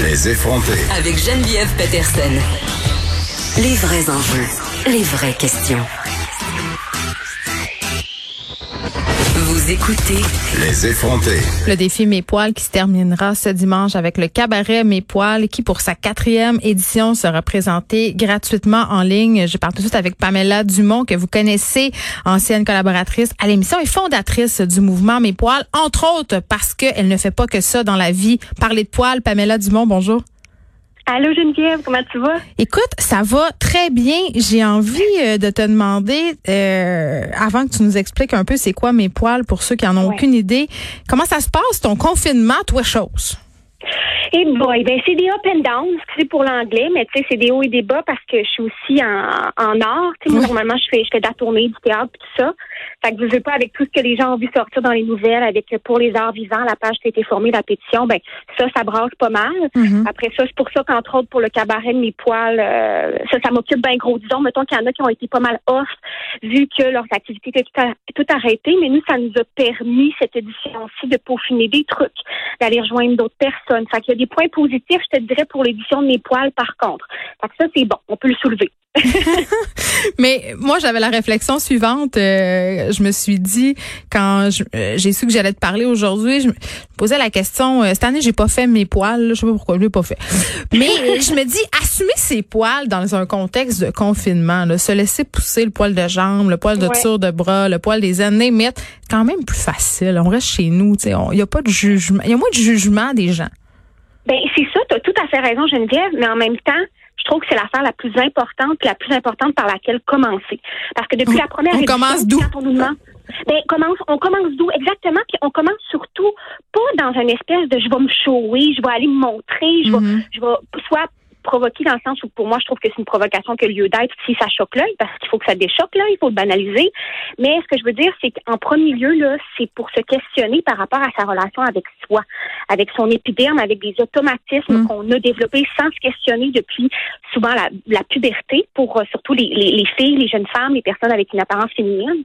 Les effronter. Avec Geneviève Peterson. Les vrais enjeux, les vraies questions. Vous écoutez Les effronter. Le défi Mes Poils qui se terminera ce dimanche avec le cabaret Mes Poils qui, pour sa quatrième édition, sera présenté gratuitement en ligne. Je parle tout de suite avec Pamela Dumont, que vous connaissez, ancienne collaboratrice à l'émission et fondatrice du mouvement Mes Poils, entre autres parce qu'elle ne fait pas que ça dans la vie. Parler de poils, Pamela Dumont, bonjour. Allô Geneviève, comment tu vas? Écoute, ça va très bien. J'ai envie euh, de te demander, euh, avant que tu nous expliques un peu c'est quoi mes poils pour ceux qui en ont Ouais. aucune idée, comment ça se passe ton confinement, toi chose? Eh boy, ben c'est des up and down, c'est pour l'anglais, mais tu sais, c'est des hauts et des bas parce que je suis aussi en, en art. Tu sais, Oui. normalement, je fais, je fais de la tournée, du théâtre, tout ça. Fait que je veux pas avec tout ce que les gens ont vu sortir dans les nouvelles, avec euh, pour les arts vivants, la page qui a été formée, la pétition, ben ça, ça brasse pas mal. Mhm. Après ça, c'est pour ça qu'entre autres, pour le cabaret de mes poils, euh, ça, ça m'occupe bien gros. Disons, mettons qu'il y en a qui ont été pas mal off, vu que leurs activités étaient tout, à- tout arrêtées, mais nous, ça nous a permis, cette édition-ci, de peaufiner des trucs, d'aller rejoindre d'autres personnes. Fait qu'il y a des points positifs, je te dirais, pour l'édition de mes poils, par contre. Fait que ça, c'est bon, on peut le soulever. Mais moi, j'avais la réflexion suivante. euh, je me suis dit, quand je- euh, j'ai su que j'allais te parler aujourd'hui, je me posais la question, euh, cette année, j'ai pas fait mes poils. là, je sais pas pourquoi, je l'ai pas fait. Mais je me dis, assumer ses poils dans un contexte de confinement, là, se laisser pousser le poil de jambe, le poil de Ouais. tour de bras, le poil des années, mais quand même plus facile. On reste chez nous, tu sais. Il y a pas de jugement. Il y a moins de jugement des gens. Ben, c'est ça, tu as tout à fait raison, Geneviève, mais en même temps, je trouve que c'est l'affaire la plus importante, la plus importante par laquelle commencer. Parce que depuis On- la première on édition, commence d'où? quand on nous demande- Ben, commence, on commence d'où? Exactement, puis on commence surtout pas dans une espèce de je vais me shower, je vais aller me montrer, je vais, Mhm. je vais soit provoquer dans le sens où pour moi je trouve que c'est une provocation qui a lieu d'être si ça choque l'œil parce qu'il faut que ça déchoque l'œil, il faut le banaliser. Mais ce que je veux dire c'est qu'en premier lieu là, c'est pour se questionner par rapport à sa relation avec soi, avec son épiderme, avec des automatismes Mm. qu'on a développés sans se questionner depuis souvent la, la puberté pour euh, surtout les, les, les filles, les jeunes femmes, les personnes avec une apparence féminine.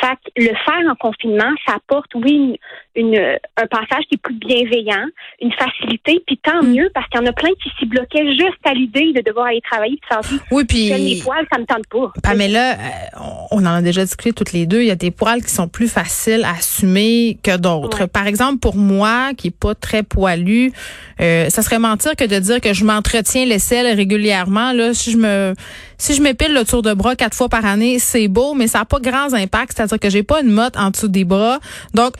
Fait que le faire en confinement, ça apporte oui une, une- un passage qui est plus bienveillant, une facilité, puis tant Mm. mieux parce qu'il y en a plein qui s'y bloquaient juste à l'idée de devoir aller travailler puis Oui, puis poils, ça me tente pas. Pamela, euh, on en a déjà discuté toutes les deux. Il y a des poils qui sont plus faciles à assumer que d'autres. Ouais. Par exemple, pour moi, qui est pas très poilu, euh, ça serait mentir que de dire que je m'entretiens l'aisselle régulièrement. Là, si je me, si je m'épile le tour de bras quatre fois par année, c'est beau, mais ça n'a pas grands impacts. C'est-à-dire que j'ai pas une motte en dessous des bras. Donc,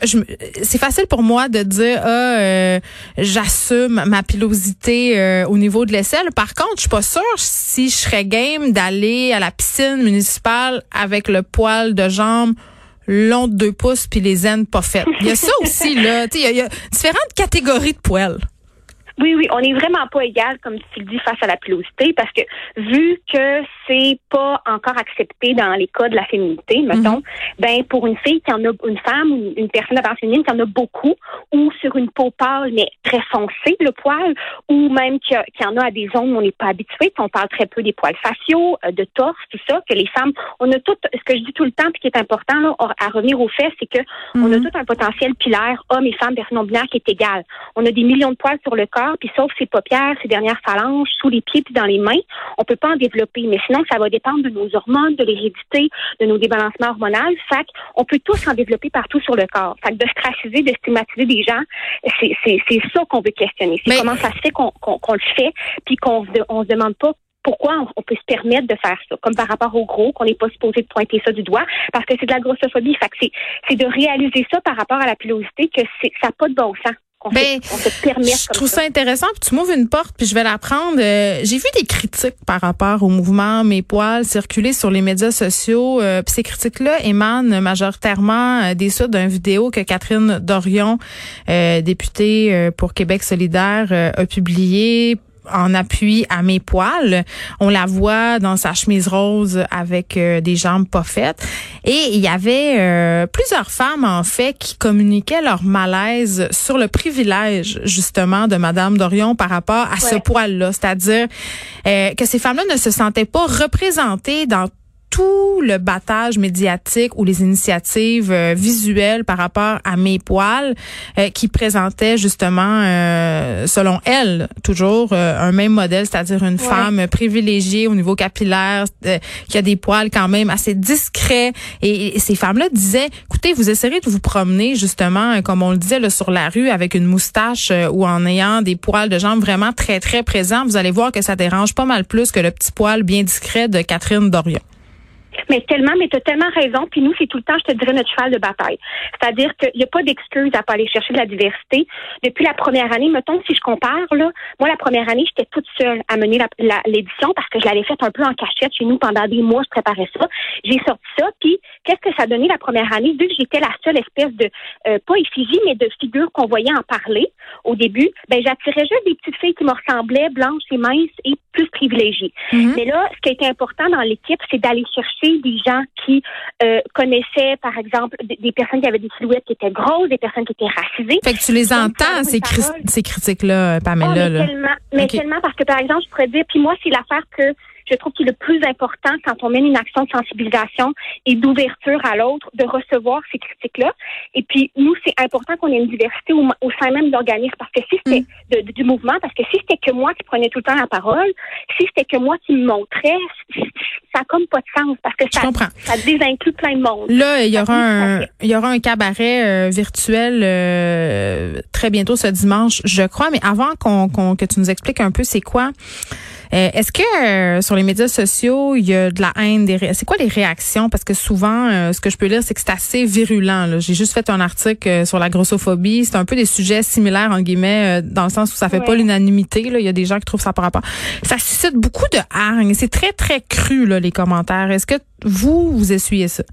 c'est facile pour moi de dire, ah, euh, j'assume ma pilosité euh, au niveau de l'aisselle. Par contre, je suis pas sûre si je serais game d'aller à la piscine municipale avec le poil de jambe long de deux pouces puis les aines pas faites. Il y a ça aussi là, il y, a différentes catégories de poils. Oui, oui, on n'est vraiment pas égal, comme tu le dis, face à la pilosité, parce que vu que c'est pas encore accepté dans les cas de la féminité, mettons, ben pour une fille qui en a une femme, une, une personne d'apparence féminine qui en a beaucoup, ou sur une peau pâle mais très foncée, le poil, ou même qui, a- qui en a à des zones où on n'est pas habitué, on parle très peu des poils faciaux, euh, de torse, tout ça, que les femmes, on a tout, ce que je dis tout le temps, puis qui est important là, à revenir au fait, c'est que on a tout un potentiel pilaire, hommes et femmes, personnes non binaires, qui est égal. On a des millions de poils sur le corps, puis sauf ses paupières, ses dernières phalanges, sous les pieds puis dans les mains, on peut pas en développer. Mais sinon, ça va dépendre de nos hormones, de l'hérédité, de nos débalancements hormonaux. Fait on peut tous en développer partout sur le corps. Fait que de straciser, de stigmatiser des gens, c'est ça qu'on veut questionner. C'est Mais- comment ça se fait qu'on le fait, puis qu'on on se demande pas pourquoi on, peut se permettre de faire ça, comme par rapport au gros, qu'on n'est pas supposé de pointer ça du doigt, parce que c'est de la grossophobie. Fait c'est, c'est de réaliser ça par rapport à la pilosité, que c'est, ça n'a pas de bon sens. Ben, Je trouve ça. ça intéressant. Puis tu m'ouvres une porte, puis je vais la prendre. Euh, J'ai vu des critiques par rapport au mouvement Mes poils circuler sur les médias sociaux. Euh, puis ces critiques-là émanent majoritairement euh, des suites d'une vidéo que Catherine Dorion, euh, députée pour Québec solidaire, a publié en appui à mes poils. On la voit dans sa chemise rose avec euh, des jambes pas faites. Et il y avait euh, plusieurs femmes, en fait, qui communiquaient leur malaise sur le privilège, justement, de Madame Dorion par rapport à ce poil-là. C'est-à-dire euh, que ces femmes-là ne se sentaient pas représentées dans tout le battage médiatique ou les initiatives euh, visuelles par rapport à mes poils euh, qui présentaient justement, euh, selon elle, toujours euh, un même modèle, c'est-à-dire une femme privilégiée au niveau capillaire, euh, qui a des poils quand même assez discrets. Et, et ces femmes-là disaient, écoutez, vous essayerez de vous promener justement, comme on le disait, là, sur la rue avec une moustache euh, ou en ayant des poils de jambes vraiment très, très présents. Vous allez voir que ça dérange pas mal plus que le petit poil bien discret de Catherine Dorion. Mais tellement, mais tu as tellement raison. Puis nous, c'est tout le temps, je te dirais, notre cheval de bataille. C'est-à-dire qu'il n'y a pas d'excuse à pas aller chercher de la diversité. Depuis la première année, mettons, si je compare, là, moi, la première année, j'étais toute seule à mener l'édition parce que je l'avais faite un peu en cachette chez nous pendant des mois, je préparais ça. J'ai sorti ça, qu'est-ce que ça donnait la première année? Vu que j'étais la seule espèce de, euh, pas effigie, mais de figure qu'on voyait en parler au début, ben j'attirais juste des petites filles qui me ressemblaient, blanches et minces et plus privilégiées. Mais là, ce qui a été important dans l'équipe, c'est d'aller chercher des gens qui euh, connaissaient, par exemple, des, personnes qui avaient des silhouettes qui étaient grosses, des personnes qui étaient racisées. Fait que tu les entends, ces, cri- ces critiques-là, euh, Pamela. mais là. tellement, mais tellement parce que, par exemple, je pourrais dire, puis moi, c'est l'affaire que je trouve qui est le plus important quand on mène une action de sensibilisation et d'ouverture à l'autre, de recevoir ces critiques-là. Et puis, nous, c'est important qu'on ait une diversité au, au sein même de l'organisme parce que si c'était Mm. de- du mouvement, parce que si c'était que moi qui prenais tout le temps la parole, si c'était que moi qui me montrais, ça n'a comme pas de sens parce que ça, désinclut plein de monde. Là, il y aura un, il y aura un cabaret euh, virtuel euh, très bientôt ce dimanche, je crois. Mais avant qu'on, qu'on- que tu nous expliques un peu c'est quoi, euh, est-ce que euh, sur les médias sociaux il y a de la haine des ré- C'est quoi les réactions? Parce que souvent, euh, ce que je peux lire, c'est que c'est assez virulent. J'ai juste fait un article euh, sur la grossophobie. C'est un peu des sujets similaires en guillemets, euh, dans le sens où ça fait pas l'unanimité. Là, il y a des gens qui trouvent ça par rapport. Ça suscite beaucoup de hargne. C'est très très cru là les commentaires. Est-ce que vous vous essuyez ça?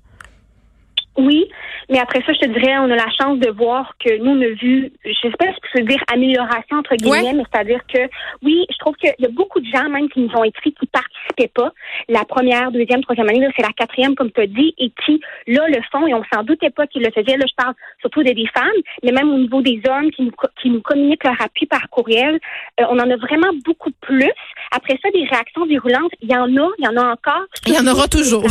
Oui, mais après ça, je te dirais, on a la chance de voir que nous, on a vu, je sais pas si je peux dire amélioration entre guillemets, Ouais. mais c'est-à-dire que oui, je trouve qu'il y a beaucoup de gens même qui nous ont écrit qui participaient pas. La première, deuxième, troisième année, là, c'est la quatrième, comme tu as dit, et qui, là, le font, et on s'en doutait pas qu'ils le faisaient. Là, je parle surtout des, des femmes, mais même au niveau des hommes qui nous, qui nous communiquent leur appui par courriel. Euh, on en a vraiment beaucoup plus. Après ça, des réactions virulentes, il y en a, il y en a encore. Il y en aura toujours.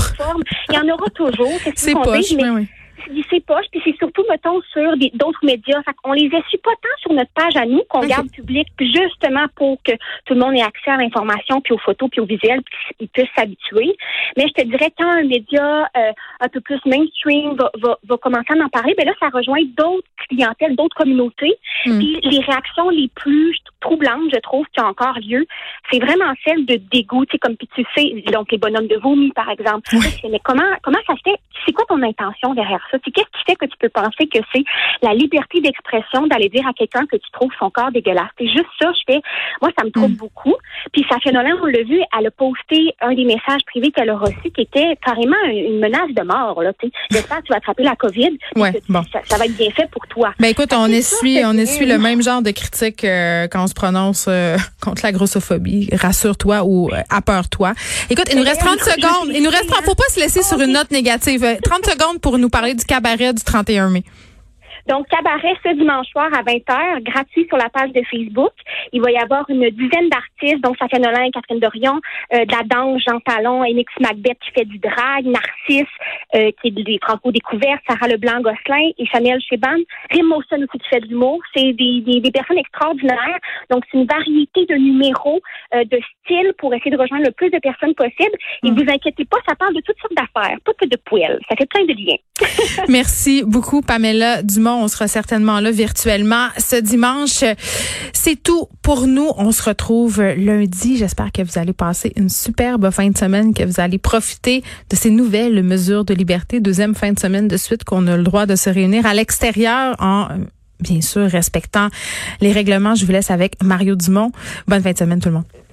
Il y en aura toujours. C'est mais mais oui. C'est c'est poche, puis c'est surtout, mettons, sur d'autres médias. Fait qu'on les essuie pas tant sur notre page à nous, qu'on garde public, justement pour que tout le monde ait accès à l'information, puis aux photos, puis aux visuels, puis qu'ils puissent s'habituer. Mais je te dirais, quand un média euh, un peu plus mainstream va, va, va commencer à en parler, ben là, ça rejoint d'autres clientèles, d'autres communautés. Hmm. Puis les réactions les plus troublantes, je trouve, qui ont encore lieu, c'est vraiment celles de dégoût, tu sais, comme puis tu sais, donc les bonhommes de vomi, par exemple. Sais, Mais comment comment ça se fait? C'est quoi ton intention derrière ça? C'est qu'est-ce qui fait que tu peux penser que c'est la liberté d'expression d'aller dire à quelqu'un que tu trouves son corps dégueulasse? C'est juste ça, je fais. Moi, ça me trouble Mm. beaucoup. Puis Safia Nolan, on l'a vu, elle a posté un des messages privés qu'elle a reçus qui était carrément une menace de mort. Là, tu sais. J'espère que tu vas attraper la COVID. Ouais, que bon. ça, ça va être bien fait pour toi. Ben écoute, on essuie, on essuie le même genre de critique euh, quand on se prononce euh, contre la grossophobie. Rassure-toi ou euh, appeure-toi. Écoute, il nous reste 30 d'ailleurs, secondes. Il nous reste 30, faut pas se laisser sur une note négative. Euh, 30 secondes pour nous parler du cabaret du 31 mai. Donc, cabaret ce dimanche soir à 20h, gratuit sur la page de Facebook. Il va y avoir une dizaine d'artistes, dont Safia Nolin et Catherine Dorion, euh, de la danse, Jean Talon, Enix Macbeth qui fait du drag, Narcisse, euh, qui est des franco-découvertes, Sarah Leblanc-Gosselin et Chanel Cheban, Rim Mawson aussi qui fait de l'humour. C'est des, des, des personnes extraordinaires. Donc, c'est une variété de numéros, euh, de styles pour essayer de rejoindre le plus de personnes possible. Et vous inquiétez pas, ça parle de toutes sortes d'affaires, pas que de poêles. Ça fait plein de liens. Merci beaucoup, Pamela Dumont. On sera certainement là virtuellement ce dimanche. C'est tout pour nous. On se retrouve lundi. J'espère que vous allez passer une superbe fin de semaine, que vous allez profiter de ces nouvelles mesures de liberté. Deuxième fin de semaine de suite qu'on a le droit de se réunir à l'extérieur en bien sûr respectant les règlements. Je vous laisse avec Mario Dumont. Bonne fin de semaine tout le monde.